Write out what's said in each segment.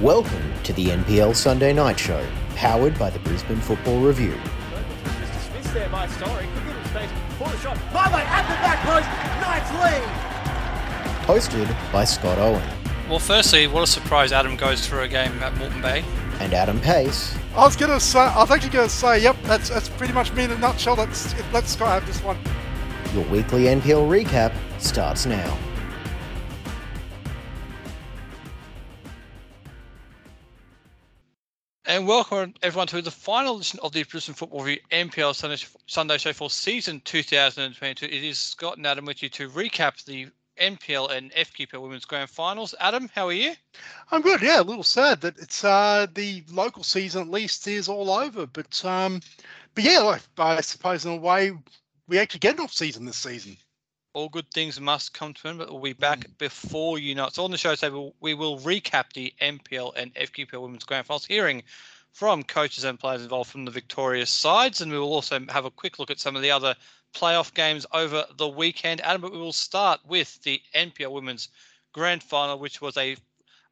Welcome to the NPL Sunday Night Show, powered by the Brisbane Football Review. Mr. Smith's there by Story. Could give him space for the shot. Lovely at the back post. Knights lead. Hosted by Scott Owen Well, firstly, what a surprise Adam goes through a game at Moreton Bay. and Adam Pace. I was gonna say, I was actually gonna say, yep, that's that's pretty much me in a nutshell. Let's let Scott have this one. Your weekly NPL recap starts now. And welcome everyone to the final edition of the Brisbane Football Review NPL Sunday, Sunday Show for season 2022. It is Scott and Adam with you to recap the NPL and FQPL Women's Grand Finals. Adam, how are you? I'm good. Yeah, a little sad that it's uh the local season at least is all over, but um, but yeah, I suppose in a way we actually get an off season this season. All good things must come to an end, but we'll be hmm. back before you know it. So on the show today, we'll, we will recap the NPL and FQPL Women's Grand Finals, hearing from coaches and players involved from the victorious sides, and we will also have a quick look at some of the other playoff games over the weekend. Adam, but we will start with the NPL Women's Grand Final, which was a,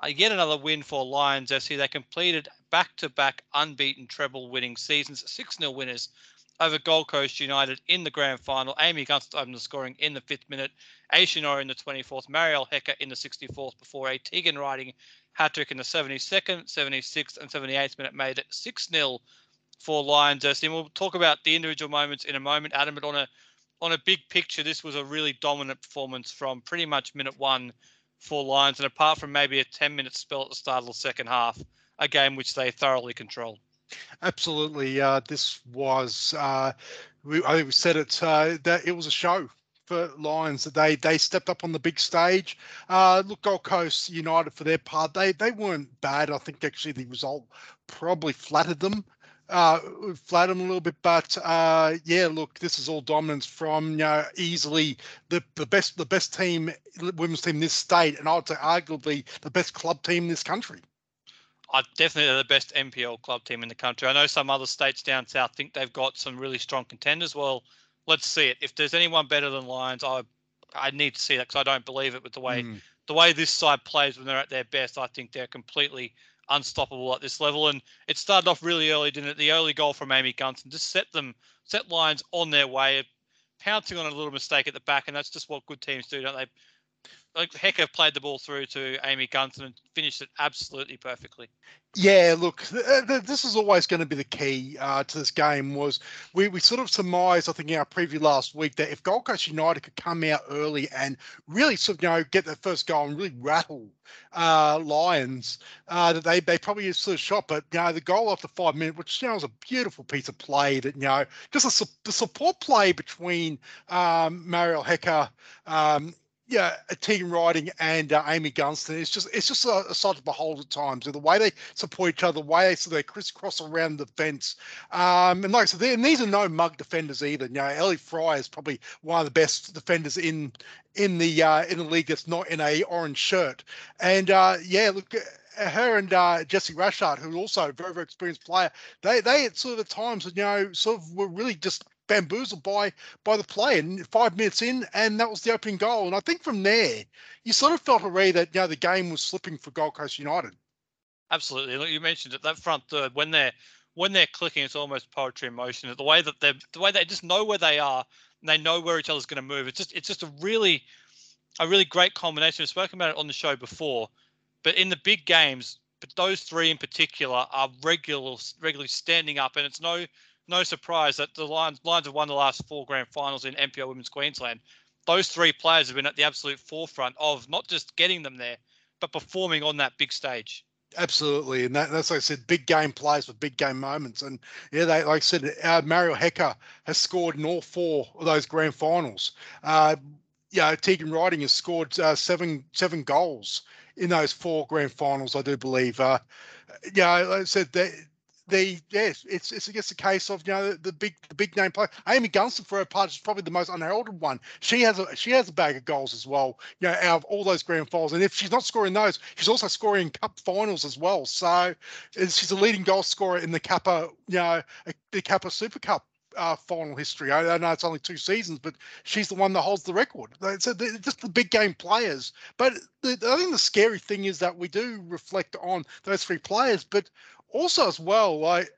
a yet another win for Lions FC. They completed back-to-back unbeaten treble-winning seasons, six 0 winners over Gold Coast United in the grand final. Amy Gunston opened the scoring in the fifth minute. Aisha Norrie in the 24th. Marielle Hecker in the 64th before a Tegan Riding hat trick in the 72nd, 76th, and 78th minute made it 6 0 for Lions. And we'll talk about the individual moments in a moment, Adam. But on a on a big picture, this was a really dominant performance from pretty much minute one for Lions. And apart from maybe a 10 minute spell at the start of the second half, a game which they thoroughly controlled. Absolutely, uh, this was uh, we, I think we said it uh, that it was a show for Lions that they they stepped up on the big stage. Uh, look, Gold Coast United for their part, they they weren't bad. I think actually the result probably flattered them. Uh, flattered them a little bit, but uh, yeah, look, this is all dominance from you know, easily the, the best the best team women's team in this state, and I would say arguably the best club team in this country. I definitely they're the best NPL club team in the country. I know some other states down south think they've got some really strong contenders. Well, let's see it. If there's anyone better than Lions, I I need to see that because I don't believe it with the way Mm. the way this side plays when they're at their best. I think they're completely unstoppable at this level. And it started off really early, didn't it? The early goal from Amy Gunston just set them set Lions on their way, pouncing on a little mistake at the back, and that's just what good teams do, don't they? Like Hecker played the ball through to Amy Gunston and finished it absolutely perfectly. Yeah, look, th- uh, th- this is always going to be the key uh, to this game. Was we, we sort of surmised, I think, in our preview last week that if Gold Coast United could come out early and really sort of you know get that first goal and really rattle uh, Lions, uh, that they they probably sort of shot. But you know the goal after five minutes, which you know was a beautiful piece of play that you know just a, su- the support play between um, Marielle Hecker. Um, yeah, Tegan Riding and uh, Amy Gunston. It's just it's just a, a sight to behold at times. The way they support each other, the way they so they crisscross around the fence. Um, and like said, and these are no mug defenders either. You know, Ellie Fry is probably one of the best defenders in in the uh, in the league that's not in a orange shirt. And uh, yeah, look. uh, Her and uh, Jesse Rashard, who's also a very, very experienced player, they they at sort of at times, you know, sort of were really just bamboozled by by the play and five minutes in and that was the opening goal and i think from there you sort of felt already that you know the game was slipping for gold coast united Absolutely. Look, you mentioned it. That front third, when they're when they're clicking, it's almost poetry in motion. The way that they the way they just know where they are and they know where each other's going to move. It's just it's just a really a really great combination. We've spoken about it on the show before, but in the big games, but those three in particular are regular regularly standing up, and it's no no surprise that the Lions Lions have won the last four grand finals in NPL Women's Queensland. Those three players have been at the absolute forefront of not just getting them there, but performing on that big stage. absolutely and that, that's like i said big game plays with big game moments and yeah they like i said uh, Marielle Hecker has scored in all four of those grand finals uh yeah tegan riding has scored uh, seven seven goals in those four grand finals i do believe uh yeah like i said the yes, it's it's guess a case of you know the, big the big name player. Amy Gunston for her part is probably the most unheralded one. She has a she has a bag of goals as well. You know, out of all those grand finals, and if she's not scoring those, she's also scoring cup finals as well. So she's a leading goal scorer in the Kappa, you know, the Kappa Super Cup uh, final history. I, I, know it's only two seasons, but she's the one that holds the record. So just the big game players. But the, I think the scary thing is that we do reflect on those three players, but also as well, like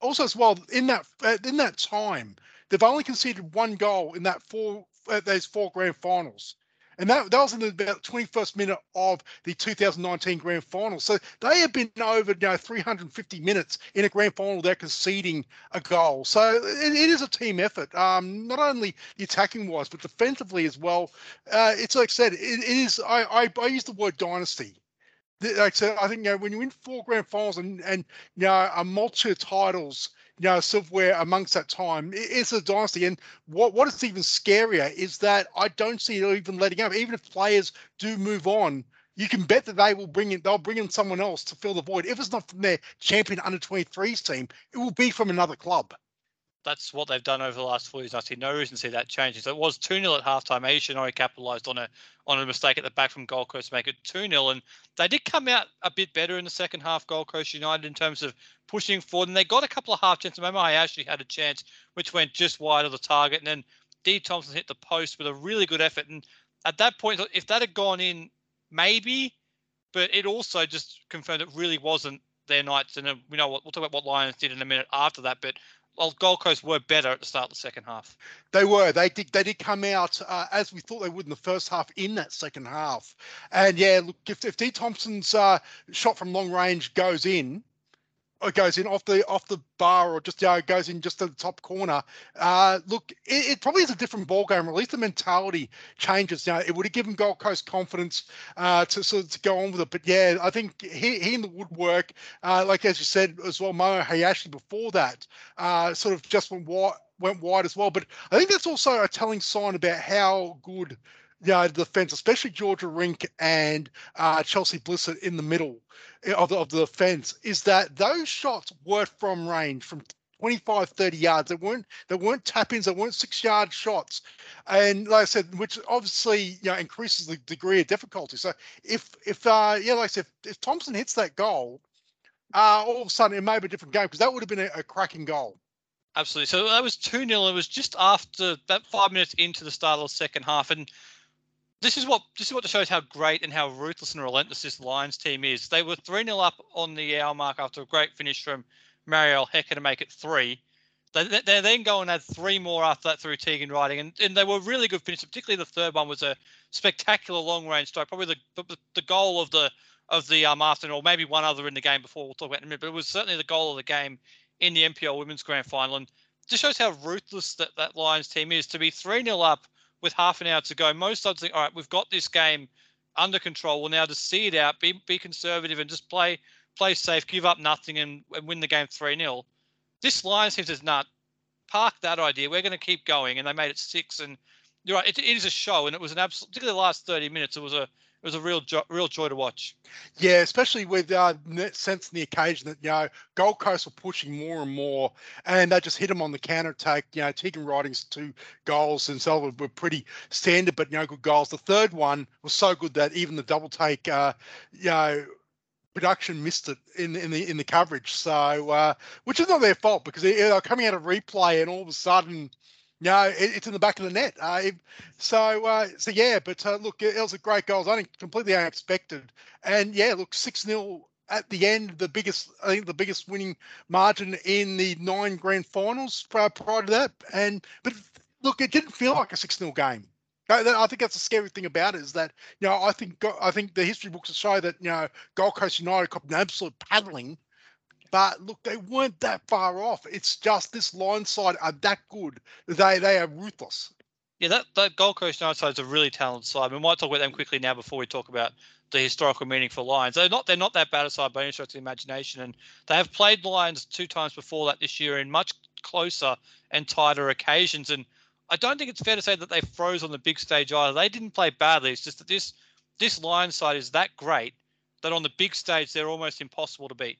also as well in that uh, in that time, they've only conceded one goal in that four uh, those four grand finals. And that, that was in the about 21st minute of the 2019 grand final. So they have been over you know 350 minutes in a grand final. They're conceding a goal. So it, it is a team effort, um, not only the attacking wise, but defensively as well. Uh, it's like I said, it, it is. I, I, I use the word dynasty like I said, I think you know, when you win four grand finals and and you know a multitude of titles you know, silverware amongst that time. It's a dynasty. And what, what is even scarier is that I don't see it even letting up. Even if players do move on, you can bet that they will bring in they'll bring in someone else to fill the void. If it's not from their champion under 23s team, it will be from another club that's what they've done over the last four years. I see no reason to see that changing. So it was 2 0 at halftime. Aisha Norrie capitalised on a on a mistake at the back from Gold Coast to make it 2 0. And they did come out a bit better in the second half, Gold Coast United, in terms of pushing forward. And they got a couple of half chances. Remember, I actually had a chance which went just wide of the target. And then D. Thompson hit the post with a really good effort. And at that point, if that had gone in, maybe, but it also just confirmed it really wasn't their nights. And we know what we'll talk about what Lions did in a minute after that. But well, Gold Coast were better at the start of the second half. They were. They did. They did come out uh, as we thought they would in the first half. In that second half, and yeah, look, if, if D Thompson's uh, shot from long range goes in, or goes in off the off the bar or just uh, goes in just to the top corner. Uh, look, it, it, probably is a different ball game. Or at least the mentality changes. Now, it would have given Gold Coast confidence uh, to sort of to go on with it. But yeah, I think he, he in the woodwork, uh, like as you said as well, Mo Hayashi before that, uh, sort of just went wide, went wide as well. But I think that's also a telling sign about how good yeah, the defense, especially Georgia Rink and uh, Chelsea Blissett in the middle eh, of the, of the defense, is that those shots were from range, from 25, 30 yards. They weren't they weren't tap ins, they weren't six yard shots. And like I said, which obviously you know increases the degree of difficulty. So if if uh yeah, like I said, if, if Thompson hits that goal, uh all of a sudden it may be a different game because that would have been a, a cracking goal. Absolutely. So that was 2 0. It was just after that five minutes into the start of the second half. And this is what this is what shows how great and how ruthless and relentless this Lions team is. They were 3 0 up on the hour mark after a great finish from Marielle Hecker to make it three. They, they then go and add three more after that through Tegan Riding, and, and they were really good finishes. Particularly the third one was a spectacular long range strike, probably the, the, the goal of the of the um, afternoon, or maybe one other in the game before we'll talk about it in a minute. But it was certainly the goal of the game in the NPL Women's Grand Final, and just shows how ruthless that that Lions team is to be three 0 up with half an hour to go, most sides think, all right, we've got this game under control. We'll now just see it out, be be conservative, and just play play safe, give up nothing, and, and win the game three 0 This Lions team says, "Not park that idea. We're going to keep going," and they made it six. And you're right, it, it is a show, and it was an absolute. Particularly the last thirty minutes, it was a was a real jo- real joy to watch. Yeah, especially with uh, sense in the occasion that you know Gold Coast were pushing more and more, and they just hit them on the counter attack. You know, Tegan Riding's two goals themselves were pretty standard, but no good goals. The third one was so good that even the double take, uh, you know production missed it in in the in the coverage. So, uh, which is not their fault because they, are coming out of replay and all of a sudden, no, it, it's in the back of the net. Uh, it, so, uh, so yeah, but uh, look, it, it was a great goal. I think completely unexpected. And yeah, look, six 0 at the end, the biggest, I think, the biggest winning margin in the nine grand finals prior, to that. And but look, it didn't feel like a six 0 game. I think that's the scary thing about it is that you know I think I think the history books will show that you know Gold Coast United got an absolute paddling but look, they weren't that far off. It's just this line side are that good. They they are ruthless. Yeah, that, that Gold Coast United side is a really talented side. We might talk about them quickly now before we talk about the historical meaning for Lions. They're not they're not that bad a side by any stretch of the imagination, and they have played Lions two times before that this year in much closer and tighter occasions. And I don't think it's fair to say that they froze on the big stage either. They didn't play badly. It's just that this this Lions side is that great that on the big stage they're almost impossible to beat.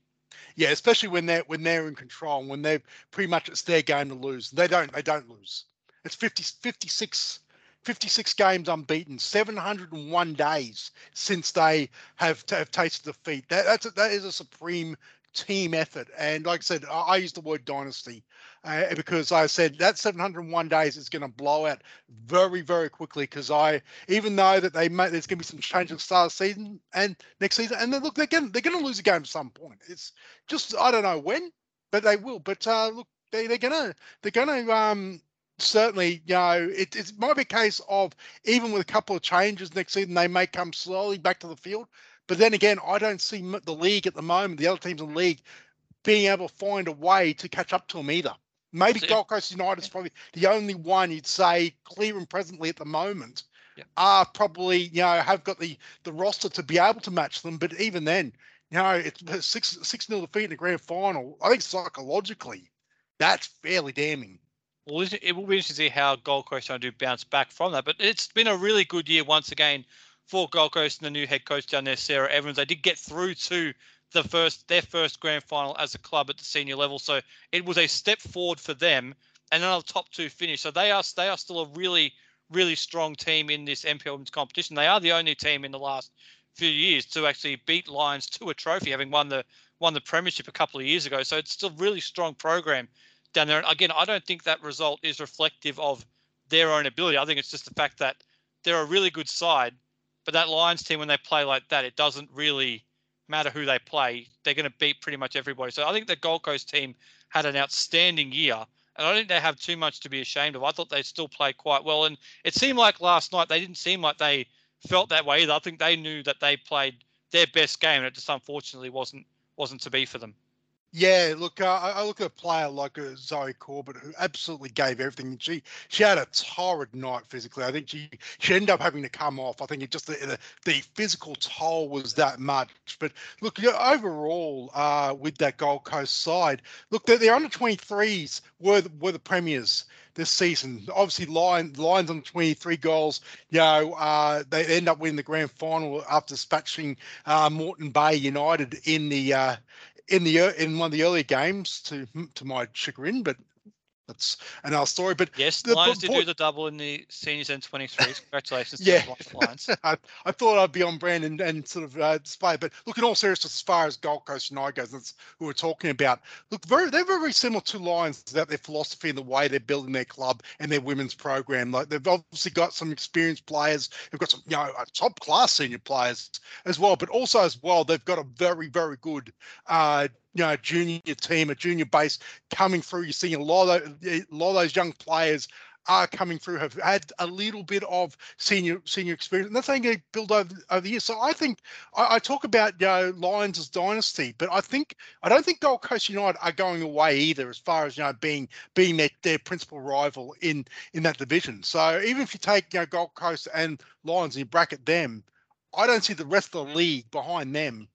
Yeah, especially when they're when they're in control, when they're pretty much it's their game to lose. They don't they don't lose. It's 50, 56, 56 games unbeaten, 701 days since they have have tasted defeat. That that's a, that is a supreme team effort. And like I said, I, I use the word dynasty uh, because I said that 701 days is going to blow out very, very quickly. Because I, even though that they may, there's going to be some change start of the season and next season, and then look, they're going they're going to lose a game at some point. It's just I don't know when, but they will. But uh, look, they, they're gonna they're gonna um certainly, you know, it, it might be a case of even with a couple of changes next season, they may come slowly back to the field. But then again, I don't see the league at the moment, the other teams in the league, being able to find a way to catch up to them either. Maybe Gold Coast United is probably the only one you'd say clear and presently at the moment are probably you know have got the the roster to be able to match them. But even then, you know, it's six six nil defeat in the grand final. I think psychologically, that's fairly damning. Well, it will be interesting to see how Gold Coast are going to bounce back from that. But it's been a really good year once again for Gold Coast and the new head coach down there, Sarah Evans. They did get through to the first their first grand final as a club at the senior level, so it was a step forward for them and another top two finish. So they are they are still a really really strong team in this NPL Women's competition. They are the only team in the last few years to actually beat Lions to a trophy, having won the won the premiership a couple of years ago. So it's still a really strong program down there. And again, I don't think that result is reflective of their own ability. I think it's just the fact that they're a really good side, but that Lions team, when they play like that, it doesn't really matter who they play. They're going to beat pretty much everybody. So I think the Gold Coast team had an outstanding year. And I don't think they have too much to be ashamed of. I thought they still played quite well. And it seemed like last night they didn't seem like they felt that way either. I think they knew that they played their best game, and it just unfortunately wasn't wasn't to be for them. Yeah, look, uh, I look at a player like uh, Zoe Corbett who absolutely gave everything. She she had a torrid night physically. I think she she ended up having to come off. I think it just the the, the physical toll was that much. But look, you know, overall, uh, with that Gold Coast side, look, their under twenty threes were were the premiers this season. Obviously, Lions, Lions on 23 goals. You know, uh, they end up winning the grand final after dispatching uh, Moreton Bay United in the uh, in the in one of the earlier games to to my chagrin, but that's another story. But yes, the Lions did do the double in the seniors and 23s. Congratulations yeah. Lions. I, I, thought I'd be on brand and, and sort of uh, display. But look, in all seriousness, as far as Gold Coast United goes, that's who we're talking about. Look, very they're very similar to Lions about their philosophy and the way they're building their club and their women's program. Like they've obviously got some experienced players. They've got some you know top class senior players as well, but also as well they've got a very very good. Uh, you know, junior team, a junior base coming through. You're seeing a lot of a lot of those young players are coming through have had a little bit of senior senior experience, and that's going to build over, over the years. So I think I, I, talk about you know Lions as dynasty, but I think I don't think Gold Coast United are going away either, as far as you know being being their, their principal rival in in that division. So even if you take you know Gold Coast and Lions and you bracket them, I don't see the rest of the league behind them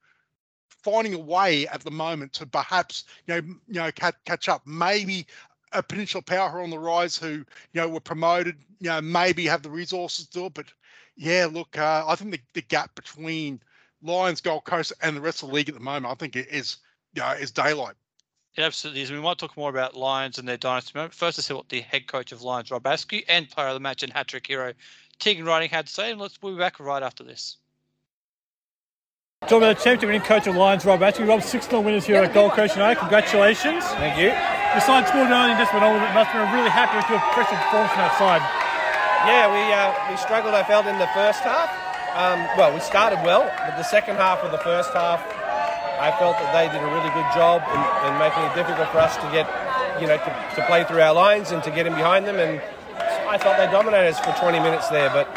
finding a way at the moment to perhaps you know you know catch, catch up. Maybe a potential Power on the rise who you know were promoted, you know maybe have the resources to do it. But yeah, look, uh, I think the, the gap between Lions, Gold Coast, and the rest of the league at the moment, I think it is you know, is daylight. It absolutely is. We might talk more about Lions and their dynasty moment. First, let's see what the head coach of Lions, Rob Askew, and player of the match and hat trick hero, Tegan Riding, had to say. And let's we'll be back right after this. Talking about the championship winning coach of Lions, Rob Askew. Rob, 6 0 winners here at Gold Coast United. Congratulations. Thank you. The side scored early and just one, it. Must have been really happy with your impressive performance from that side. Yeah, we uh, we struggled, I felt, in the first half. Um, well, we started well, but the second half of the first half, I felt that they did a really good job in, in making it difficult for us to get, you know, to, to play through our lines and to get in behind them. And I thought they dominated us for 20 minutes there, but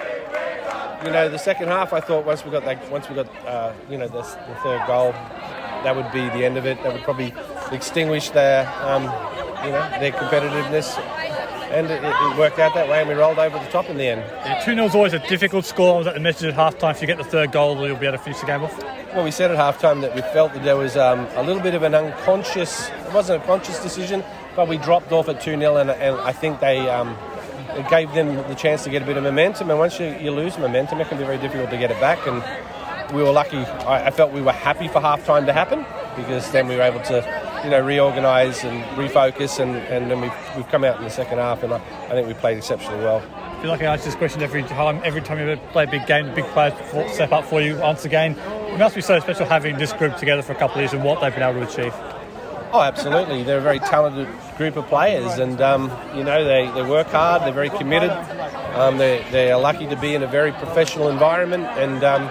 you know, the second half, I thought once we got that, once we got, uh, you know, the, the, third goal, that would be the end of it. That would probably extinguish their, um, you know, their competitiveness. And it, it, worked out that way, and we rolled over the top in the end. Yeah, 2 0 is always a difficult score. Was that the message at half time? If you get the third goal, you'll be able to finish the game off? Well, we said at half time that we felt that there was um, a little bit of an unconscious, it wasn't a conscious decision, but we dropped off at 2 0, and, and I think they. Um, it gave them the chance to get a bit of momentum. And once you, you lose momentum, it can be very difficult to get it back. And we were lucky. I, I felt we were happy for half time to happen because then we were able to, you know, reorganise and refocus. And, and then we've, we've come out in the second half, and I, I think we played exceptionally well. I feel like I ask this question every time. Every time you play a big game, big players step up for you once again. It must be so special having this group together for a couple of years and what they've been able to achieve. Oh, absolutely. They're a very talented group of players, and um, you know they, they work hard. They're very committed. Um, they they are lucky to be in a very professional environment, and um,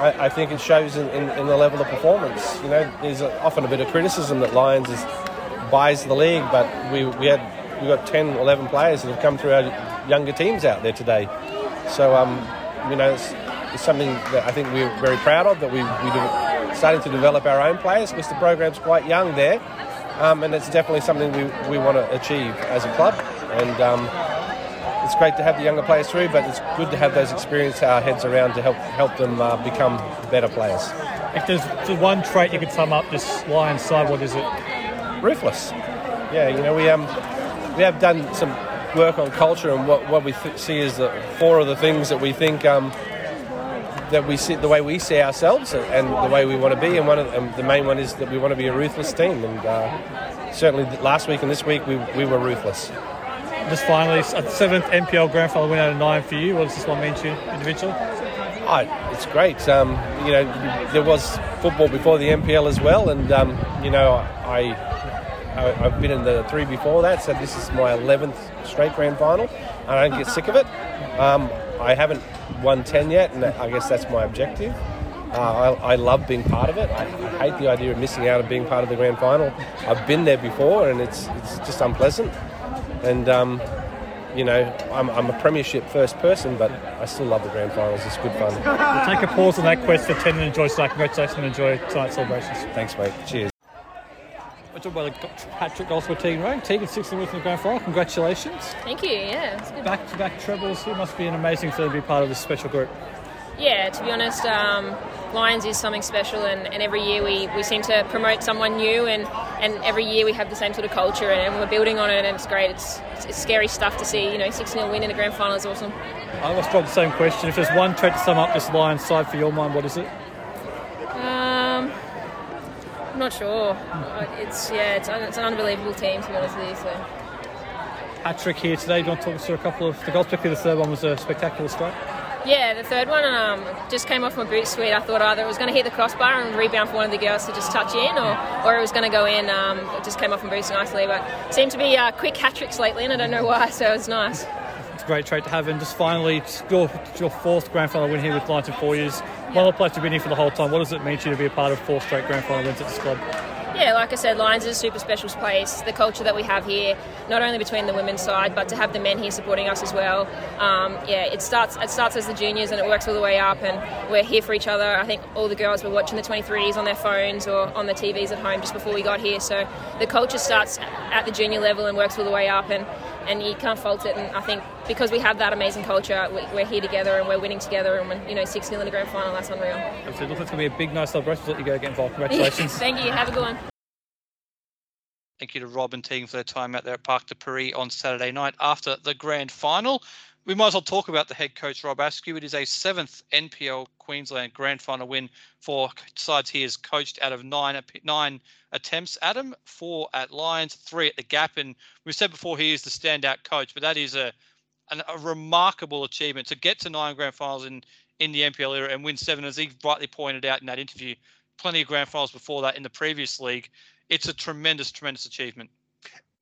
I, I, think it shows in, in, in, the level of performance. You know, there's often a bit of criticism that Lions is buys the league, but we we had we got 10, 11 players that have come through our younger teams out there today. So um, you know, it's, it's something that I think we're very proud of that we we do starting to develop our own players because the program's quite young there. Um, and it's definitely something we, we want to achieve as a club. And um, it's great to have the younger players through, but it's good to have those experienced uh, heads around to help help them uh, become better players. If there's one trait you could sum up this Lions side, what is it? Ruthless. Yeah, you know we um we have done some work on culture and what, what we th- see is the four of the things that we think um, that we see the way we see ourselves and the way we want to be. And one of and the main one is that we want to be a ruthless team. And uh, certainly last week and this week we, we were ruthless. Just finally, a seventh NPL Grand Final win out of nine for you. What does this one mean to you individually? Oh, it's great. Um, you know, there was football before the NPL as well, and um, you know, I, I have been in the three before that, so this is my eleventh straight grand final. I don't get sick of it. Um, I haven't won 10 yet, and I guess that's my objective. Uh, I, I, love being part of it. I, I, hate the idea of missing out of being part of the grand final. I've been there before, and it's it's just unpleasant. And um, you know, I'm, I'm, a premiership first person, but I still love the grand finals. It's good fun. We'll take a pause on that quest for 10 and enjoy tonight. Congratulations and enjoy tonight's celebrations. Thanks, mate. Cheers. I talk about Patrick Goldsmith, with Tegan Rowe. Tegan 16 wins in the grand final. Congratulations. Thank you. Yeah, it's good. Back to back trebles. It must be an amazing feeling to be part of this special group. Yeah, to be honest, um, Lions is something special, and, and every year we, we seem to promote someone new, and, and every year we have the same sort of culture, and, and we're building on it, and it's great. It's, it's, it's scary stuff to see. You know, 6 0 win in a grand final is awesome. I was probably the same question. If there's one trait to sum up this Lions side for your mind, what is it? I'm not sure. It's yeah, it's, it's an unbelievable team to be honest with you. So. Hat trick here today. Do you want to talk us through a couple of the goals? Particularly the third one was a spectacular strike. Yeah, the third one um, just came off my boot sweet. I thought either it was going to hit the crossbar and rebound for one of the girls to just touch in, or, or it was going to go in. Um, it just came off my boots nicely, but seemed to be uh, quick hat tricks lately, and I don't know why. So it was nice. It's a great trait to have, and just finally, your, your fourth grand final win here with Lions in four years. Of the players to be here for the whole time. What does it mean to you to be a part of four straight grand final wins at this club? Yeah, like I said, Lions is a super special place. The culture that we have here, not only between the women's side, but to have the men here supporting us as well. Um, yeah, it starts it starts as the juniors and it works all the way up, and we're here for each other. I think all the girls were watching the 23s on their phones or on the TVs at home just before we got here. So the culture starts at the junior level and works all the way up, and and you can't fault it. And I think because we have that amazing culture, we're here together and we're winning together, and we're, you know, six 0 in the grand final. That's unreal. Absolutely, looks like it's going to be a big, nice celebration. Let you go get involved. Congratulations. Thank you. Have a good one. Thank you to Rob and team for their time out there at Parc de Paris on Saturday night after the grand final. We might as well talk about the head coach Rob Askew. It is a seventh NPL Queensland grand final win for sides he has coached out of nine nine attempts. Adam, four at Lions, three at the Gap, and we've said before he is the standout coach, but that is a an, a remarkable achievement to get to nine grand finals in in the NPL era and win seven, as he rightly pointed out in that interview. Plenty of grand finals before that in the previous league it's a tremendous, tremendous achievement.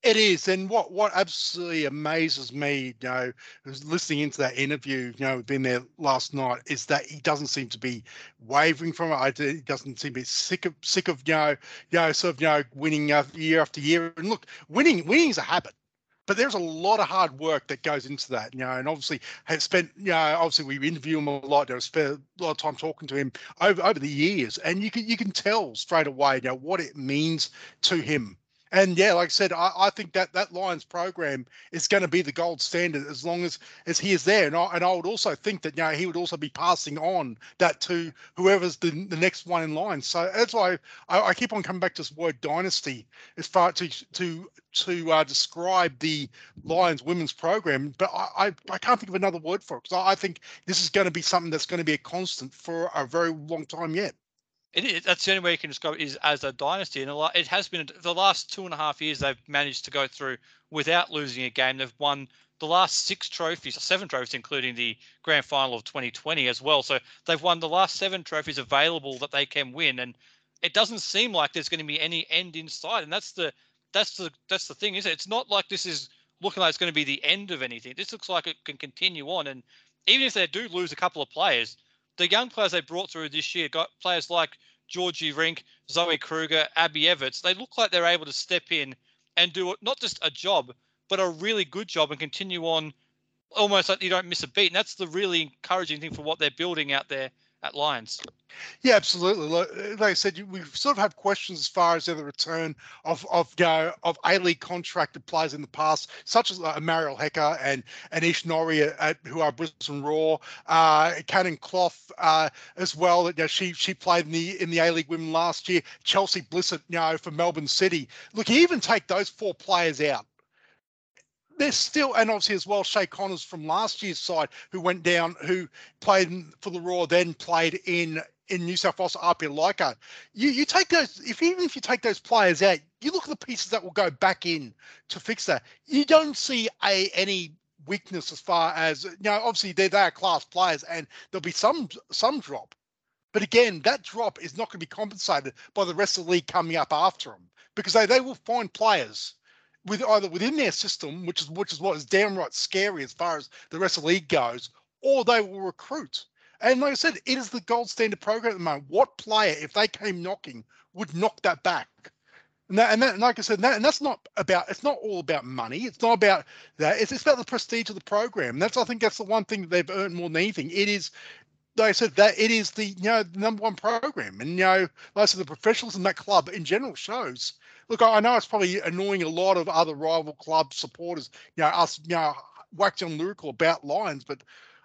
It is, and what what absolutely amazes me, you know, listening into that interview, you know, been there last night, is that he doesn't seem to be wavering from it. He doesn't seem to be sick of sick of you know, you know, sort of you know, winning uh, year after year. And look, winning winning is a habit but there's a lot of hard work that goes into that, you know, and obviously have spent, you know, obviously we interview him a lot. I've spent a lot of time talking to him over over the years, and you can you can tell straight away, you know, what it means to him and yeah, like I said, I, I think that that Lions program is going to be the gold standard as long as as he is there. And I, and I would also think that you know he would also be passing on that to whoever's the, the next one in line. So that's why I, I keep on coming back to this word dynasty as far to to to uh, describe the Lions women's program. But I, I, I can't think of another word for it because I, I think this is going to be something that's going to be a constant for a very long time yet it is, that's the only way you can describe it is as a dynasty. And it has been the last two and a half years they've managed to go through without losing a game. They've won the last six trophies, seven trophies, including the grand final of 2020 as well. So they've won the last seven trophies available that they can win, and it doesn't seem like there's going to be any end in sight. And that's the that's the that's the thing, is it? It's not like this is looking like it's going to be the end of anything. This looks like it can continue on, and even if they do lose a couple of players, the young players they brought through this year got players like Georgie Rink, Zoe Kruger, Abby Everts. They look like they're able to step in and do not just a job, but a really good job and continue on almost like you don't miss a beat. And that's the really encouraging thing for what they're building out there at Lions. Yeah, absolutely. Like, like I said, we sort of have questions as far as the return of of you know, of A League contracted players in the past, such as uh, Hecker and and Ish Norrie, at, who are Brisbane Roar, uh, Cannon Clough uh, as well. You know, she she played in the in the A League Women last year. Chelsea Blissett, you know, for Melbourne City. Look, you even take those four players out there's still, and obviously as well, Shay Connors from last year's side who went down, who played for the Roar, then played in in New South Wales RPL Leichhardt. You you take those, if even if you take those players out, you look at the pieces that will go back in to fix that. You don't see a any weakness as far as you know. Obviously, they're they are class players, and there'll be some some drop. But again, that drop is not going to be compensated by the rest of the league coming up after them because they, they will find players with either within their system, which is which is what is downright scary as far as the rest of the league goes, or they will recruit. And like I said, it is the gold standard program at the moment. What player, if they came knocking, would knock that back? And, that, and, that, and like I said, that, and that's not about. It's not all about money. It's not about that. It's, it's about the prestige of the program. That's I think that's the one thing that they've earned more than anything. It is like I said, that it is the you know the number one program, and you know, like I said, the in that club in general shows look, I know it's probably annoying a lot of other rival club supporters, you know, us, you know, waxing lyrical about Lions, but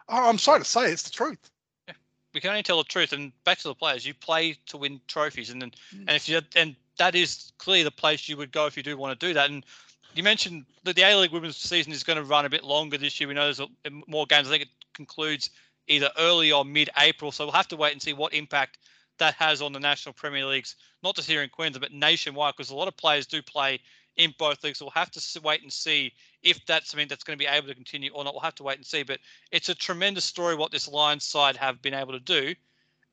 I'm sorry to say it's the truth. Yeah, we can only tell the truth. And back to the players, you play to win trophies, and then, mm. and if you and that is clearly the place you would go if you do want to do that. And you mentioned that the A League Women's season is going to run a bit longer this year. We know there's more games. I think it concludes either early or mid-April, so we'll have to wait and see what impact that has on the National Premier Leagues, not just here in Queensland, but nationwide, because a lot of players do play in both leagues. We'll have to wait and see if that's something that's going to be able to continue or not. We'll have to wait and see. But it's a tremendous story what this Lions side have been able to do,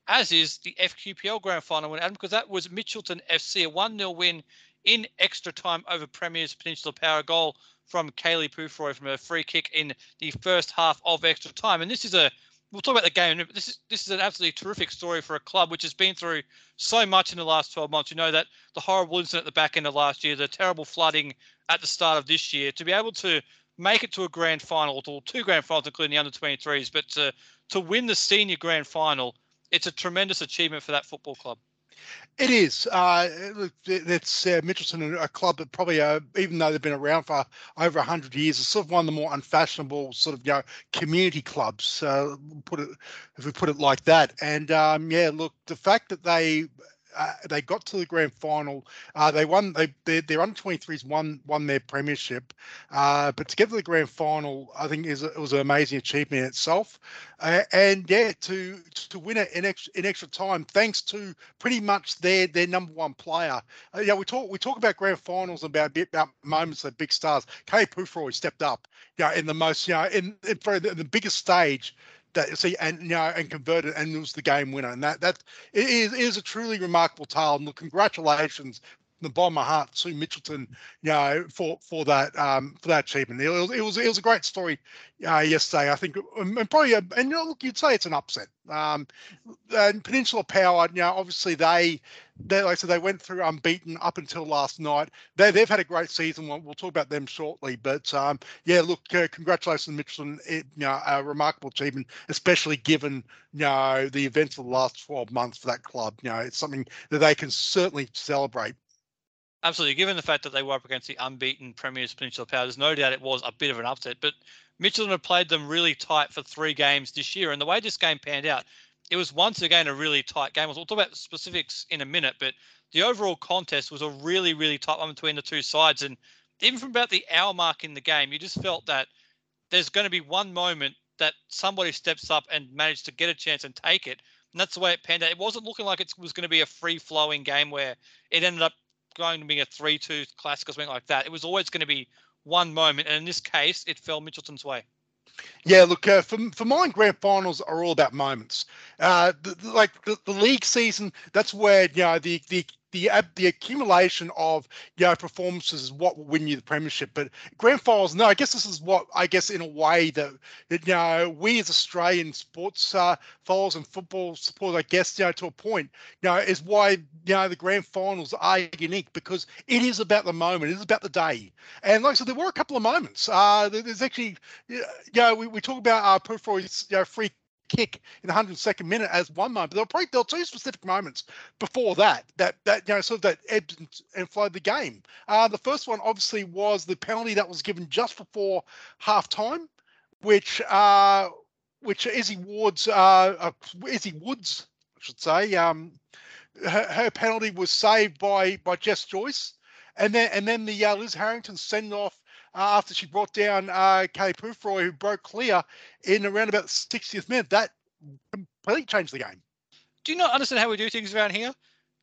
as is the FQPL Grand Final win, Adam, because that was Mitchelton FC, a 1 0 win in extra time over Premier's Peninsula Power goal from Kaylee Pufroy from a free kick in the first half of extra time. And this is a we'll talk about the game. This is this is an absolutely terrific story for a club which has been through so much in the last 12 months. You know that the horrible incident at the back end of last year, the terrible flooding at the start of this year, to be able to make it to a grand final, or two grand finals, including the under 23s, but to to win the senior grand final, it's a tremendous achievement for that football club. It is. Uh, it's uh, Mitchelton, a club that probably, uh, even though they've been around for over hundred years, is sort of one of the more unfashionable sort of you know community clubs. Uh, put it if we put it like that. And um, yeah, look, the fact that they uh, they got to the grand final. Uh, they won. They their, under 23s won won their premiership, uh, but to get to the grand final, I think is it was an amazing achievement in itself. Uh, and yeah, to to win it in extra, in extra time, thanks to pretty much their their number one player. Uh, yeah, we talk we talk about grand finals about about moments of big stars. Kay Pufroy stepped up, yeah, you know, in the most you know in, in the biggest stage that see and you know and converted and was the game winner. And that that it is, it is a truly remarkable tale. And look, congratulations the bottom of my heart Sue Mitchelton, you know, for for that um, for that achievement. It was it was, it was a great story uh, yesterday. I think, and probably, a, and you know, look, you'd say it's an upset. Um, and Peninsula Power, you know, obviously they, they like I said, they went through unbeaten up until last night. They they've had a great season. We'll, we'll talk about them shortly, but um, yeah, look, uh, congratulations, Mitchelton. It, you know, a remarkable achievement, especially given you know the events of the last 12 months for that club. You know, it's something that they can certainly celebrate. Absolutely. Given the fact that they were up against the unbeaten Premiers Peninsula Power, there's no doubt it was a bit of an upset. But Mitchelton had played them really tight for three games this year. And the way this game panned out, it was once again a really tight game. We'll talk about specifics in a minute, but the overall contest was a really, really tight one between the two sides. And even from about the hour mark in the game, you just felt that there's going to be one moment that somebody steps up and managed to get a chance and take it. And that's the way it panned out. It wasn't looking like it was going to be a free flowing game where it ended up going to be a 3 2 classic or something like that. It was always going to be one moment. And in this case, it fell Mitchelton's way. Yeah, look, uh, for, for mine, grand finals are all about moments. Uh, the, the, like the, the league season, that's where you know the the the the accumulation of you know performances is what will win you the premiership. But grand finals, no, I guess this is what I guess in a way that, that you know we as Australian sports uh, followers and football supporters, I guess you know to a point, you know, is why you know the grand finals are unique because it is about the moment, it is about the day. And like I said, there were a couple of moments. Uh, there's actually, you know, we, we talk about uh, Purfroy's you know, free kick in the 102nd minute as one moment. But there were probably there were two specific moments before that that that you know sort of that ebbed and, flowed the game. Uh, the first one obviously was the penalty that was given just before half time, which uh, which Izzy Ward's uh, uh, Izzy Woods, I should say, um, her, her penalty was saved by by Jess Joyce. And then, and then the uh, Liz Harrington send off after she brought down uh, Kay Pufroy, who broke clear in around about the 60th minute. That completely changed the game. Do you not understand how we do things around here?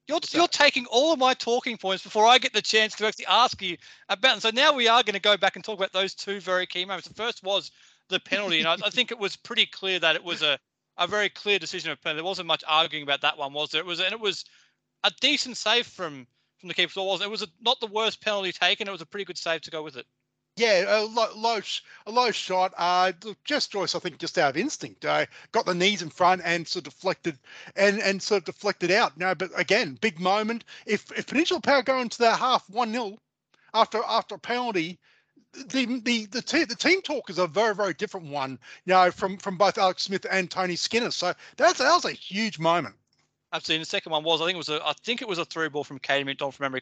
You're, you're taking all of my talking points before I get the chance to actually ask you about them. So now we are going to go back and talk about those two very key moments. The first was the penalty, and I, I think it was pretty clear that it was a, a very clear decision of penalty. There wasn't much arguing about that one, was there? It was, and it was a decent save from from the keeper. It was, it was a, not the worst penalty taken. It was a pretty good save to go with it. Yeah, a low, a low shot. Uh, Jess Joyce, I think, just out of instinct, uh, got the knees in front and sort of deflected, and and sort of deflected out. No, but again, big moment. If if Peninsula Power go into that half one 0 after after a penalty, the the the, te- the team talk is a very very different one. You know, from from both Alex Smith and Tony Skinner. So that's that was a huge moment. Absolutely. And the second one was, I think it was a, I think it was a through ball from Katie McDonald from memory.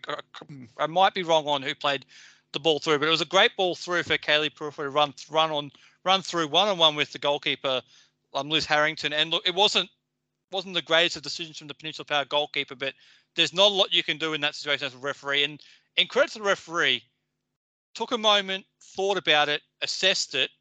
I might be wrong on who played the ball through, but it was a great ball through for Kaylee to run run on run through one on one with the goalkeeper, um, Liz Harrington. And look, it wasn't wasn't the greatest of decisions from the Peninsula Power goalkeeper, but there's not a lot you can do in that situation as a referee. And in credit to the referee, took a moment, thought about it, assessed it,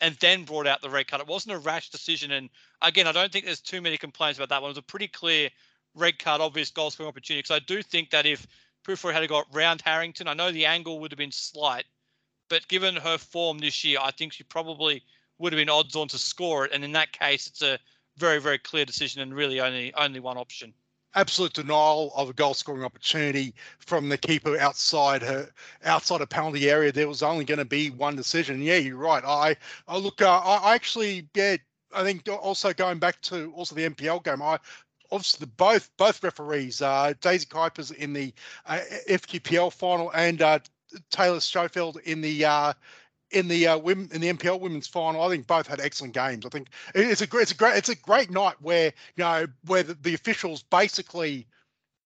and then brought out the red card. It wasn't a rash decision. And again, I don't think there's too many complaints about that one. It was a pretty clear red card, obvious goal scoring opportunity. Because I do think that if Puffer had got round Harrington. I know the angle would have been slight, but given her form this year, I think she probably would have been odds on to score it. And in that case, it's a very, very clear decision and really only only one option. Absolute denial of a goal scoring opportunity from the keeper outside her outside a penalty area. There was only going to be one decision. Yeah, you're right. I, I look. Uh, I actually, yeah, I think also going back to also the NPL game, I obviously the, both both referees, uh, Daisy Kuipers in the uh, FQPL final and uh, Taylor Schofield in the uh, in the uh, women in the NPL women's final. I think both had excellent games. I think it's a great it's a great it's a great night where you know where the, the officials basically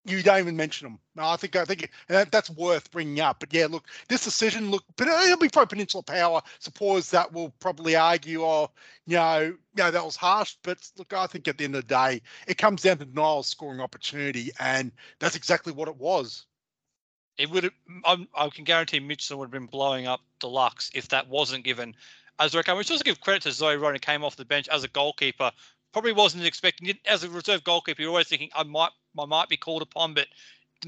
you don't even mention them. No, I think I think that, that's worth bringing up. But yeah, look, this decision, look, but uh, it'll be pro Peninsula Power supporters that will probably argue, oh, you know, you know that was harsh. But look, I think at the end of the day, it comes down to Niles scoring opportunity, and that's exactly what it was. It would have. I can guarantee Mitchell would have been blowing up deluxe if that wasn't given as a record. We should also give credit to Zoe Rowan, who came off the bench as a goalkeeper. Probably wasn't expecting it as a reserve goalkeeper. You're always thinking I might I might be called upon, but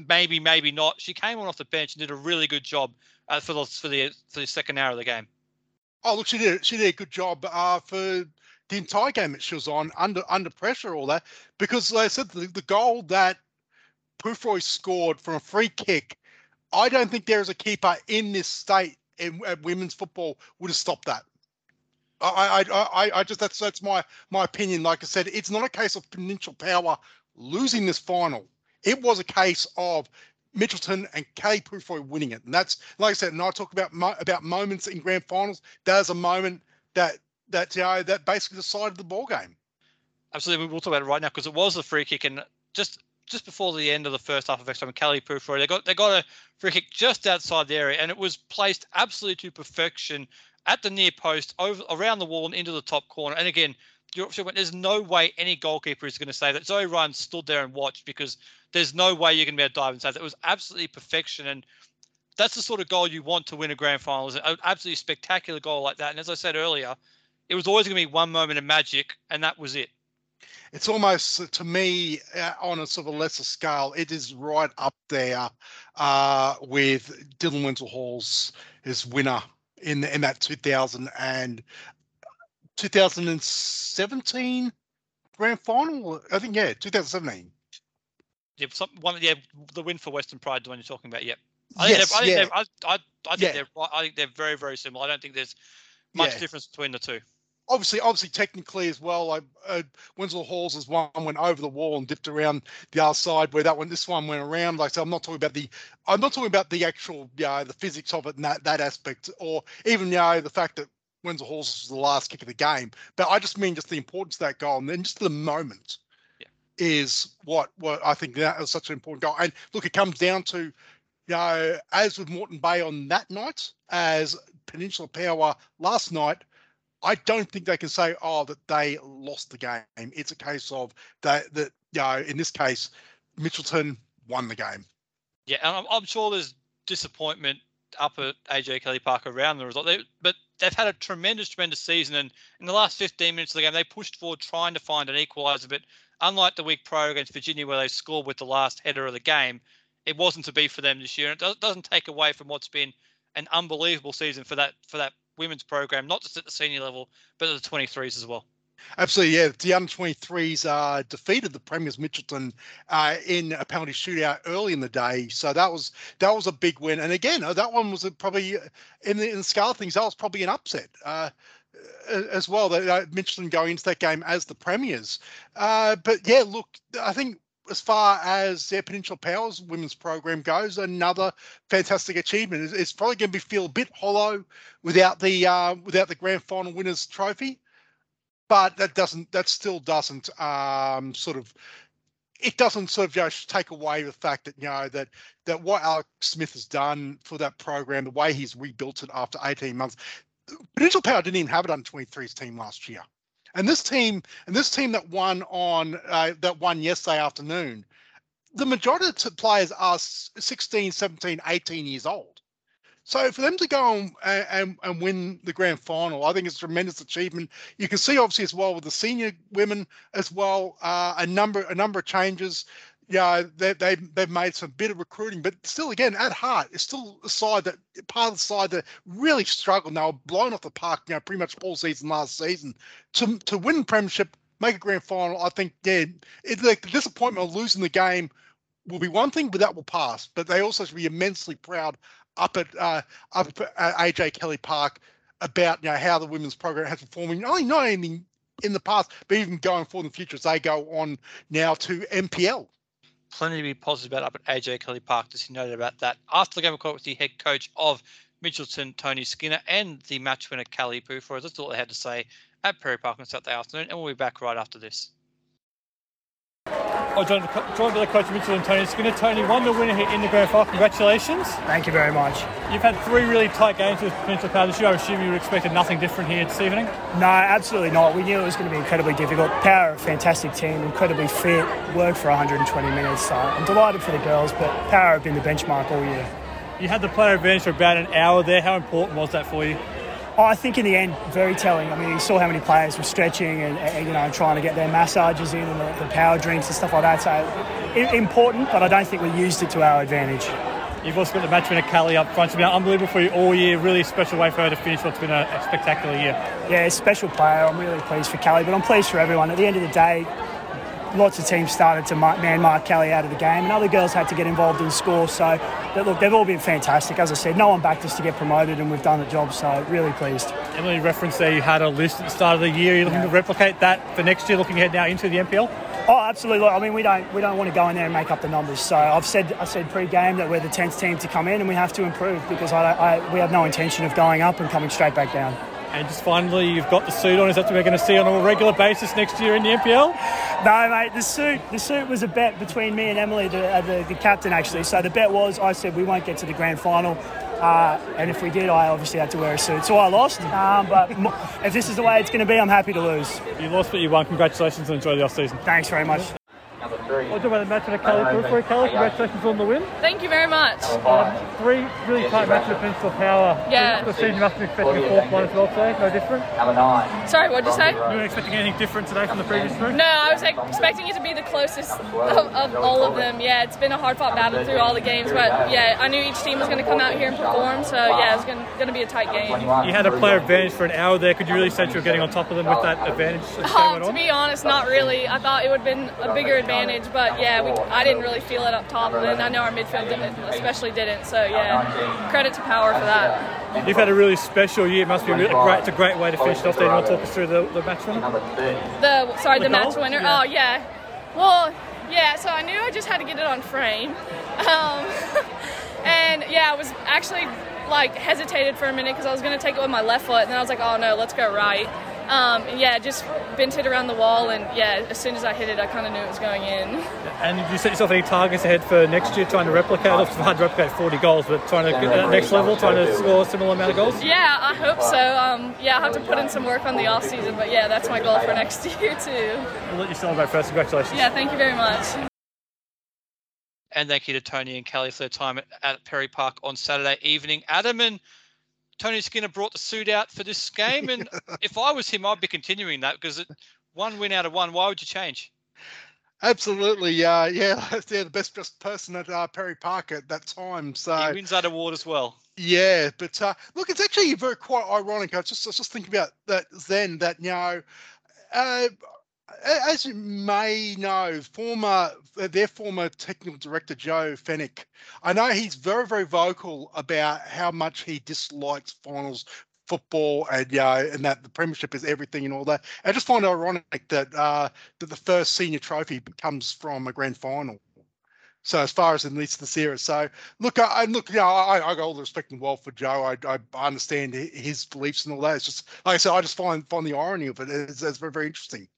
maybe, maybe not. She came on off the bench and did a really good job uh, for the for the for the second hour of the game. Oh, look, she did she did a good job uh, for the entire game that she was on under under pressure, all that because, like I said, the, the goal that Pufroy scored from a free kick, I don't think there is a keeper in this state in, in women's football would have stopped that. I, I, I, I just that's that's my my opinion. Like I said, it's not a case of Peninsula Power losing this final. It was a case of Mitchelton and Kay Pufroy winning it, and that's like I said. And I talk about mo- about moments in grand finals. There's a moment that that you know that basically decided the ball game. Absolutely, we'll talk about it right now because it was a free kick, and just just before the end of the first half of extra time, Kelly Pufroy they got they got a free kick just outside the area, and it was placed absolutely to perfection at the near post, over around the wall and into the top corner. And again, there's no way any goalkeeper is going to say that Zoe Ryan stood there and watched because there's no way you're going to be able to dive and say that. It was absolutely perfection. And that's the sort of goal you want to win a grand final, is an absolutely spectacular goal like that. And as I said earlier, it was always going to be one moment of magic, and that was it. it's almost to me uh, on a sort of lesser scale. It is right up there uh, with Dylan Wenzel Hall's his winner in in that 2000 and 2017 grand final. I think yeah, 2017. Yeah, some, one, yeah, the win for Western Pride, the one you're talking about. Yep. I think, Yes, I, think yeah. I, I, I think Yeah. they're I think they're very very similar. I don't think there's much Yeah. difference between the two. Obviously, obviously, technically as well. Like uh, Wenzel Halls is one went over the wall and dipped around the other side, where that one, this one went around. Like, so I'm not talking about the, I'm not talking about the actual, you know, the physics of it and that that aspect, or even you know the fact that Wenzel Halls was the last kick of the game. But I just mean just the importance of that goal and then just the moment Yeah. is what what I think that is such an important goal. And look, it comes down to you know, as with Moreton Bay on that night, as Peninsula Power last night, I don't think they can say, oh, that they lost the game. It's a case of that, that you know, in this case, Mitchelton won the game. Yeah, and I'm, I'm sure there's disappointment up at AJ Kelly Park around the result, they, but they've had a tremendous, tremendous season. And in the last 15 minutes of the game, they pushed forward trying to find an equaliser. But unlike the week pro against Virginia, where they scored with the last header of the game, it wasn't to be for them this year. And it does, doesn't take away from what's been an unbelievable season for that for that women's program, not just at the senior level, but at the 23s as well. Absolutely, yeah. The under 23s uh, defeated the Premiers Mitchelton uh, in a penalty shootout early in the day, so that was that was a big win. And again, uh, that one was probably uh, in the in the scale of things, that was probably an upset. Uh, as well, that uh, Mitchelton going into that game as the premiers. But yeah, look, I think as far as their Peninsula Powers women's program goes, another fantastic achievement. It's, it's probably going to be feel a bit hollow without the uh, without the grand final winners trophy but that doesn't that still doesn't um, sort of it doesn't sort of just take away the fact that you know that that what Alex Smith has done for that program, the way he's rebuilt it after 18 months. Peninsula Power didn't even have it under 23's team last year, and this team and this team that won on uh, that won yesterday afternoon, the majority of players are s- 16, 17, 18 years old. So for them to go and, and, and win the grand final, I think it's a tremendous achievement. You can see obviously as well with the senior women as well, uh, a number a number of changes. Yeah, they, they they've made some bit of recruiting, but still, again, at heart, it's still a side that part of the side that really struggled. Now, blown off the park, you know, pretty much all season last season to to win premiership, make a grand final. I think, yeah, like the disappointment of losing the game will be one thing, but that will pass. But they also should be immensely proud up at uh, up at AJ Kelly Park about you know how the women's program has performed, not only not only in the past, but even going forward in the future as they go on now to MPL. Plenty to be positive about up at AJ Kelly Park, just noted about that. After the game, we caught with the head coach of Mitchelton, Tony Skinner, and the match winner, for us. That's all they had to say at Perry Park on Saturday afternoon, and we'll be back right after this. Oh, joined, joined by the coach Mitchelton Tony Skinner. Tony won the winner here in the grand final. Congratulations. Thank you very much. You've had three really tight games with Peninsula Power this year. I assume you expected nothing different here this evening. No, absolutely not. We knew it was going to be incredibly difficult. Power, are a fantastic team, incredibly fit, worked for 120 minutes. So I'm delighted for the girls, but Power have been the benchmark all year. You had the player advantage for about an hour there. How important was that for you? Oh, I think in the end, very telling. I mean, you saw how many players were stretching and, and you know trying to get their massages in and the, the power drinks and stuff like that. So i- important, but I don't think we used it to our advantage. You've also got the match winner, Callie, up front. It's been unbelievable for you all year. Really special way for her to finish what's been a, a spectacular year. Yeah, special player. I'm really pleased for Kelly, but I'm pleased for everyone. At the end of the day, lots of teams started to man mark Kelly out of the game, and other girls had to get involved in score. So, look, they've all been fantastic. As I said, no one backed us to get promoted, and we've done the job. So, really pleased. Emily referenced there you had a list at the start of the year. You're looking Yeah. to replicate that for next year, looking ahead now into the NPL? Oh, absolutely. I mean, we don't we don't want to go in there and make up the numbers. So I've said I said pre-game that we're the tenth team to come in, and we have to improve because I, I we have no intention of going up and coming straight back down. And just finally, you've got the suit on. Is that what we're going to see on a regular basis next year in the NPL? No, mate. The suit, the suit was a bet between me and Emily, the, uh, the, the captain, actually. So the bet was, I said we won't get to the grand final, uh, and if we did, I obviously had to wear a suit. So I lost. Um, but m- if this is the way it's going to be, I'm happy to lose. You lost, but you won. Congratulations and enjoy the off season. Thanks very much. I'll do about the match with Kelly Periphery. Kelly, congratulations on the win. Thank you very much. Um, three really tight matches of Peninsula Power. Yeah. The season you must be expecting a fourth one as well today. No different. Sorry, what did you say? You weren't expecting anything different today from the previous three? No, I was like, expecting it to be the closest of, of all of them. Yeah, it's been a hard fought battle through all the games, but yeah, I knew each team was going to come out here and perform, so yeah, it was going to be a tight game. You had a player advantage for an hour there. Could you really sense you were getting on top of them with that advantage? as the game went to be honest, not really. I thought it would have been a bigger advantage, but yeah, we, I didn't really feel it up top, and I know our midfield didn't, especially didn't. So yeah, credit to Power for that. You've had a really special year. It must be really great. It's a great way to finish it off. Do you want to talk us through the, the match winner? The sorry, the, The match winner. Yeah. Oh yeah. Well, yeah. So I knew I just had to get it on frame, um, and yeah, I was actually like hesitated for a minute because I was gonna take it with my left foot, and then I was like, oh no, let's go right. Um, and yeah, just bent it around the wall, and yeah, as soon as I hit it, I kind of knew it was going in. And did you set yourself any targets ahead for next year, trying to replicate? It's hard to replicate 40 goals, but trying to get that next level, trying to score a similar amount of goals. Yeah, I hope so. Um, yeah, I have to put in some work on the off season, but yeah, that's my goal for next year too. We'll let you celebrate first. Congratulations. Yeah, thank you very much. And thank you to Tony and Kelly for their time at, at Perry Park on Saturday evening. Adam and Tony Skinner brought the suit out for this game, and if I was him, I'd be continuing that because it, one win out of one. Why would you change? Absolutely, uh, yeah, they're the best dressed person at uh, Perry Park at that time. So He wins that award as well. Yeah, but uh, look, it's actually very quite ironic. I was just I was just thinking about that then. That you know, uh, as you may know, former their former technical director Joe Fennick, I know he's very very vocal about how much he dislikes finals football and yeah, and that the premiership is everything and all that. I just find it ironic that uh, that the first senior trophy comes from a grand final. So as far as in least the series, so look, I, look, you know, I, I got all the respect in the world for Joe. I, I understand his beliefs and all that. It's just like I said, I just find find the irony of it. It's, it's very very interesting.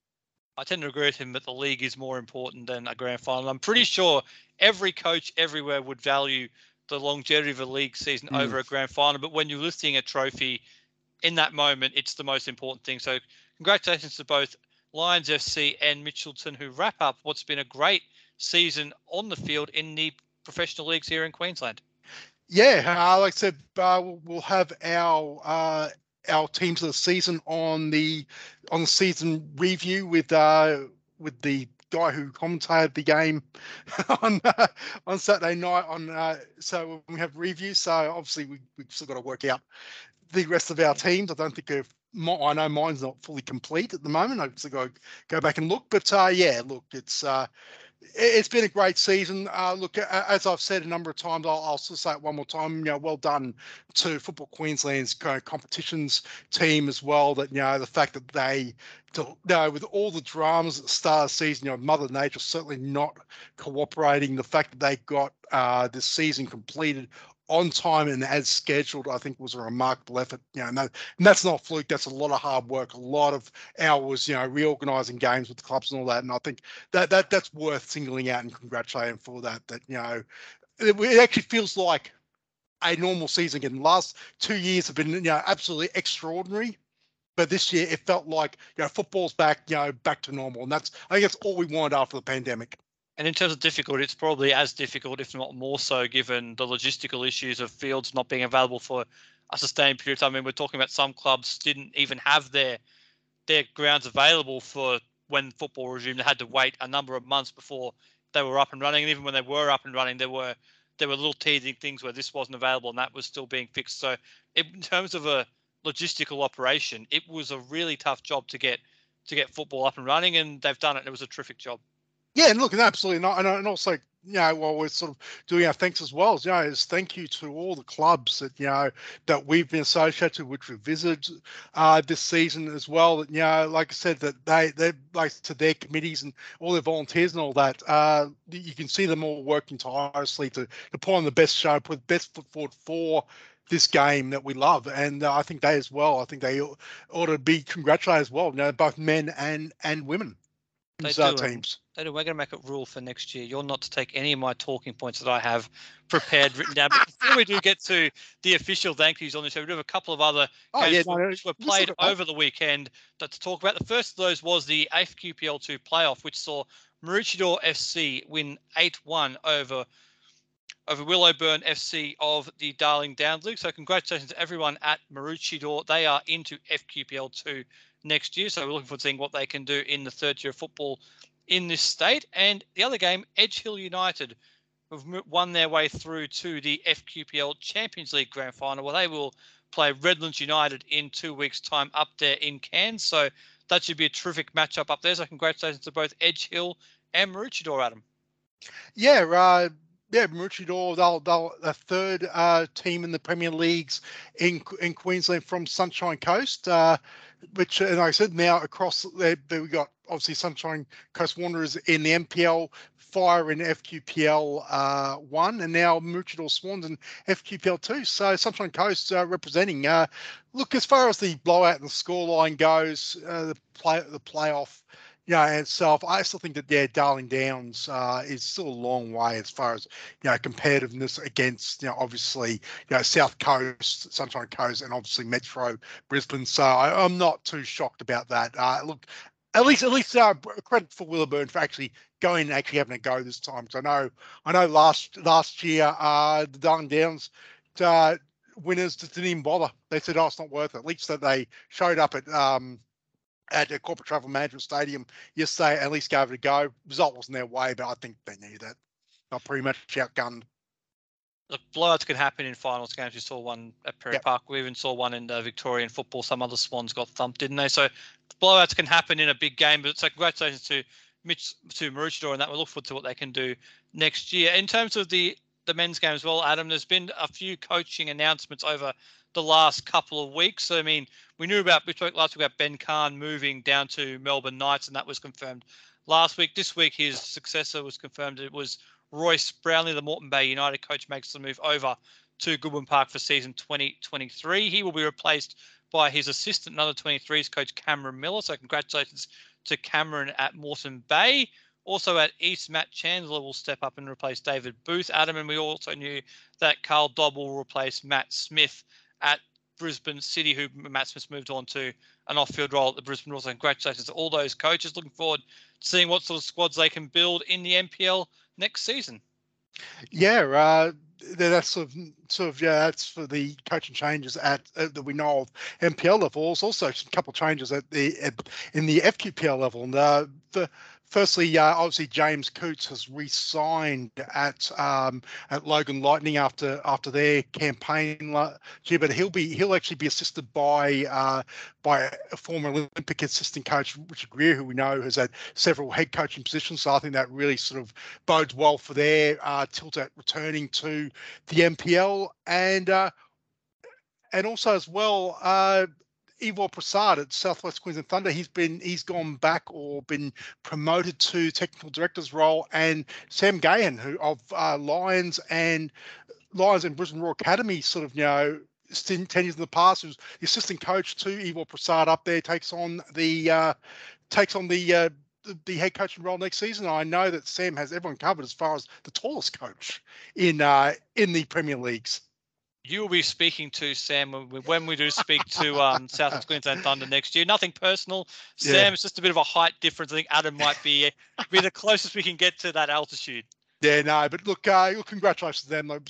I tend to agree with him that the league is more important than a grand final. I'm pretty sure every coach everywhere would value the longevity of a league season Mm. over a grand final. But when you're lifting a trophy in that moment, it's the most important thing. So congratulations to both Lions FC and Mitchelton who wrap up what's been a great season on the field in the professional leagues here in Queensland. Yeah, uh, like I said, uh, we'll- we'll have our uh, our teams of the season on the on the season review with uh, with the guy who commentated the game on uh, on Saturday night. On uh, so we have reviews. So obviously we we've still got to work out the rest of our teams. I don't think mi- I know mine's not fully complete at the moment. I've still got to go back and look. But uh, yeah, look, it's uh, it's been a great season. Uh, look, as I've said a number of times, I'll, I'll say it one more time. You know, well done to Football Queensland's kind of competitions team as well. That you know the fact that they, you know, with all the dramas at the start of the season, you know, Mother Nature certainly not cooperating. The fact that they got uh, this season completed on time and as scheduled, I think was a remarkable effort. You know, and, that, and that's not fluke. That's a lot of hard work, a lot of hours. You know, reorganising games with the clubs and all that. And I think that that that's worth singling out and congratulating for that. That you know, it, it actually feels like a normal season again. The last two years have been you know absolutely extraordinary. But this year it felt like you know football's back, you know, back to normal, and that's I think that's all we wanted after the pandemic. And in terms of difficulty, it's probably as difficult, if not more so, given the logistical issues of fields not being available for a sustained period of time. I mean, we're talking about some clubs didn't even have their their grounds available for when football resumed. They had to wait a number of months before they were up and running. And even when they were up and running, there were there were little teething things where this wasn't available and that was still being fixed. So, in terms of a logistical operation, it was a really tough job to get to get football up and running, and they've done it. It was a terrific job. Yeah, and look, absolutely not, and, and also, you know, while we're sort of doing our thanks as well, you know, is thank you to all the clubs that you know that we've been associated with, which we've visited uh, this season as well. That you know, like I said, that they they like to their committees and all their volunteers and all that. Uh, you can see them all working tirelessly to to put on the best show, put best foot forward for this game that we love, and uh, I think they as well. I think they ought to be congratulated as well. You know, both men and and women. They do, teams. They do. We're going to make a rule for next year. You're not to take any of my talking points that I have prepared, written down. But before we do get to the official thank yous on the show, we do have a couple of other Oh, games yeah, which no, which were played over the weekend that to talk about. The first of those was the AFQPL2 playoff, which saw Maroochydore FC win 8-1 over over Willowburn FC of the Darling Downs League. So congratulations to everyone at Maroochydore. They are into FQPL 2 next year. So we're looking forward to seeing what they can do in the third year of football in this state. And the other game, Edge Hill United have won their way through to the FQPL Champions League Grand Final, where they will play Redlands United in two weeks' time up there in Cairns. So that should be a terrific matchup up there. So congratulations to both Edge Hill and Maroochydore, Adam. Yeah, uh, yeah, Maroochydore, they'll, they'll a third uh, team in the Premier Leagues in in Queensland from Sunshine Coast, uh, which, and like I said, now across there, we've got obviously Sunshine Coast Wanderers in the NPL, Fire in FQPL uh, one, and now Maroochydore Swans in FQPL two. So Sunshine Coast uh, representing. Uh, look, as far as the blowout and the scoreline goes, uh, the play the playoff yeah, itself, I still think that yeah, Darling Downs uh, is still a long way as far as you know competitiveness against you know obviously you know South Coast, Sunshine Coast, and obviously Metro Brisbane. So I, am not too shocked about that. Uh, look, at least at least uh, credit for Willowburn for actually going and actually having a go this time. Because I know I know last last year uh, the Darling Downs. Uh, winners just didn't even bother. They said, "Oh, it's not worth it." At least that they showed up at um, at a corporate travel management stadium yesterday, at least gave it a go. Result wasn't their way, but I think they knew that. Got pretty much outgunned. Look, blowouts can happen in finals games. We saw one at Perry Yep. Park. We even saw one in the Victorian football. Some other Swans got thumped, didn't they? So blowouts can happen in a big game. But so congratulations to Mitch to Maroochydore and that. We look forward to what they can do next year. In terms of the the men's game as well, Adam, there's been a few coaching announcements over the last couple of weeks. I mean, we knew about we talked last week about Ben Cahn moving down to Melbourne Knights, and that was confirmed last week. This week, his successor was confirmed. It was Royce Brownlee, the Moreton Bay United coach, makes the move over to Goodwin Park for season 2023. He will be replaced by his assistant, under 23s coach Cameron Miller. So, congratulations to Cameron at Moreton Bay. Also at East, Matt Chandler will step up and replace David Booth. Adam, and we also knew that Carl Dobb will replace Matt Smith at Brisbane City, who Matt Smith moved on to an off-field role at the Brisbane Roar. Congratulations to all those coaches. Looking forward to seeing what sort of squads they can build in the NPL next season. Yeah, uh, that's sort of, sort of yeah, that's for the coaching changes at uh, that we know of NPL levels. Also, a couple of changes at the in the FQPL level. And uh, the firstly, uh, obviously James Coots has re-signed at um, at Logan Lightning after after their campaign. Yeah, but he'll be he'll actually be assisted by uh, by a former Olympic assistant coach Richard Greer, who we know has had several head coaching positions. So I think that really sort of bodes well for their uh, tilt at returning to the NPL and. Uh, and also as well, uh, Ivor Prasad at Southwest Queensland Thunder, he's been he's gone back or been promoted to technical director's role, and Sam Gahan, who of uh, Lions and Lions and Brisbane Roar Academy, sort of you know. Ten years in the past, who's the assistant coach to Ivor Prasad up there, takes on the uh, takes on the uh, the head coaching role next season. I know that Sam has everyone covered as far as the tallest coach in uh, in the Premier Leagues you will be speaking to Sam when we, do speak to um, South Queensland Thunder next year. Nothing personal, Sam. Yeah. It's just a bit of a height difference. I think Adam might be be the closest we can get to that altitude. Yeah, no, but look, uh, congratulations to them, uh,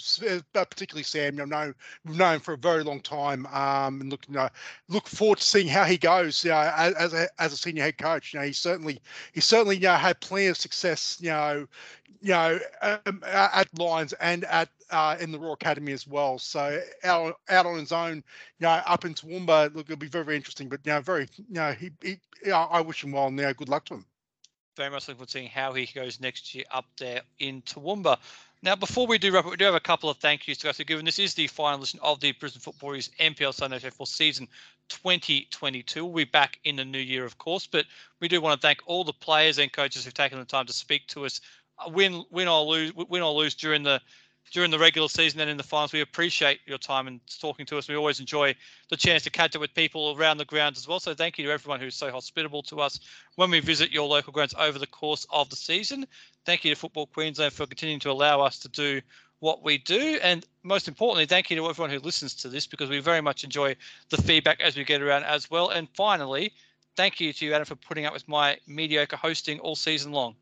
particularly Sam. You know, we've known him for a very long time, um, and look, you know, look forward to seeing how he goes. You know, as a as a senior head coach, you know, he certainly he certainly you know had plenty of success. You know, you know, um, at Lions and at uh, in the Roar Academy as well. So out out on his own, you know, up in Toowoomba, look, it'll be very, very interesting. But you know, very, you know, he, he you know, I wish him well. And good luck to him. Very much looking forward to seeing how he goes next year up there in Toowoomba. Now, before we do wrap up, we do have a couple of thank yous to go through. Given this is the final edition of the Brisbane Football Warriors NPL Sunday Show for season 2022. We'll be back in the new year, of course, but we do want to thank all the players and coaches who've taken the time to speak to us, win, win or lose, win or lose during the during the regular season and in the finals. We appreciate your time and talking to us. We always enjoy the chance to catch up with people around the grounds as well. So thank you to everyone who's so hospitable to us when we visit your local grounds over the course of the season. Thank you to Football Queensland for continuing to allow us to do what we do. And most importantly, thank you to everyone who listens to this because we very much enjoy the feedback as we get around as well. And finally, thank you to you, Adam, for putting up with my mediocre hosting all season long.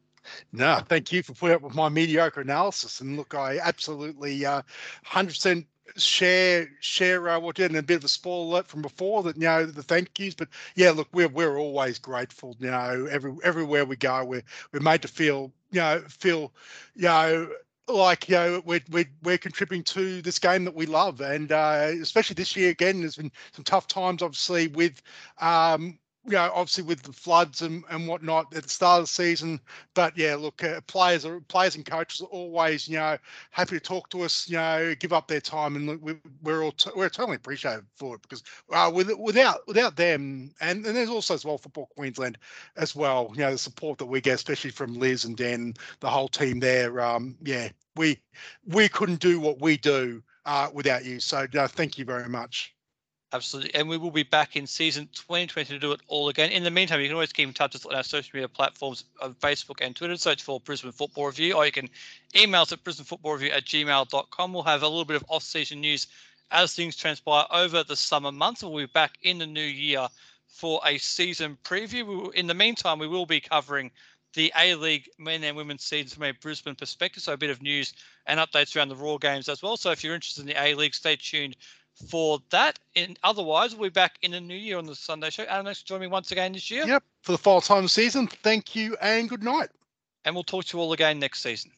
No, thank you for putting up with my mediocre analysis. And look, I absolutely uh, 100% share share uh, what you and a bit of a spoiler alert from before that you know the thank yous but yeah look we're we're always grateful you know every everywhere we go we're we're made to feel you know feel you know like you know we're, we're we're contributing to this game that we love and uh, especially this year again there's been some tough times obviously with um you know, obviously with the floods and, and whatnot at the start of the season. But yeah, look, uh, players are players and coaches are always, you know, happy to talk to us, you know, give up their time, and we, we're all t- we're totally appreciative for it because uh, with, without without them, and, and there's also as well Football Queensland as well, you know, the support that we get, especially from Liz and Dan, the whole team there. Um, yeah, we we couldn't do what we do uh, without you. So no, thank you very much. Absolutely. And we will be back in season 2020 to do it all again. In the meantime, you can always keep in touch with us on our social media platforms of Facebook and Twitter. Search for Brisbane Football Review, or you can email us at brisbanefootballreview at gmail.com. We'll have a little bit of off season news as things transpire over the summer months. We'll be back in the new year for a season preview. In the meantime, we will be covering the A League men and women's seasons from a Brisbane perspective. So a bit of news and updates around the Roar games as well. So if you're interested in the A League, stay tuned for that. And otherwise, we'll be back in the new year on the Sunday show. Adam, thanks for joining me once again this year. Yep, for the fall time season. Thank you and good night. And we'll talk to you all again next season.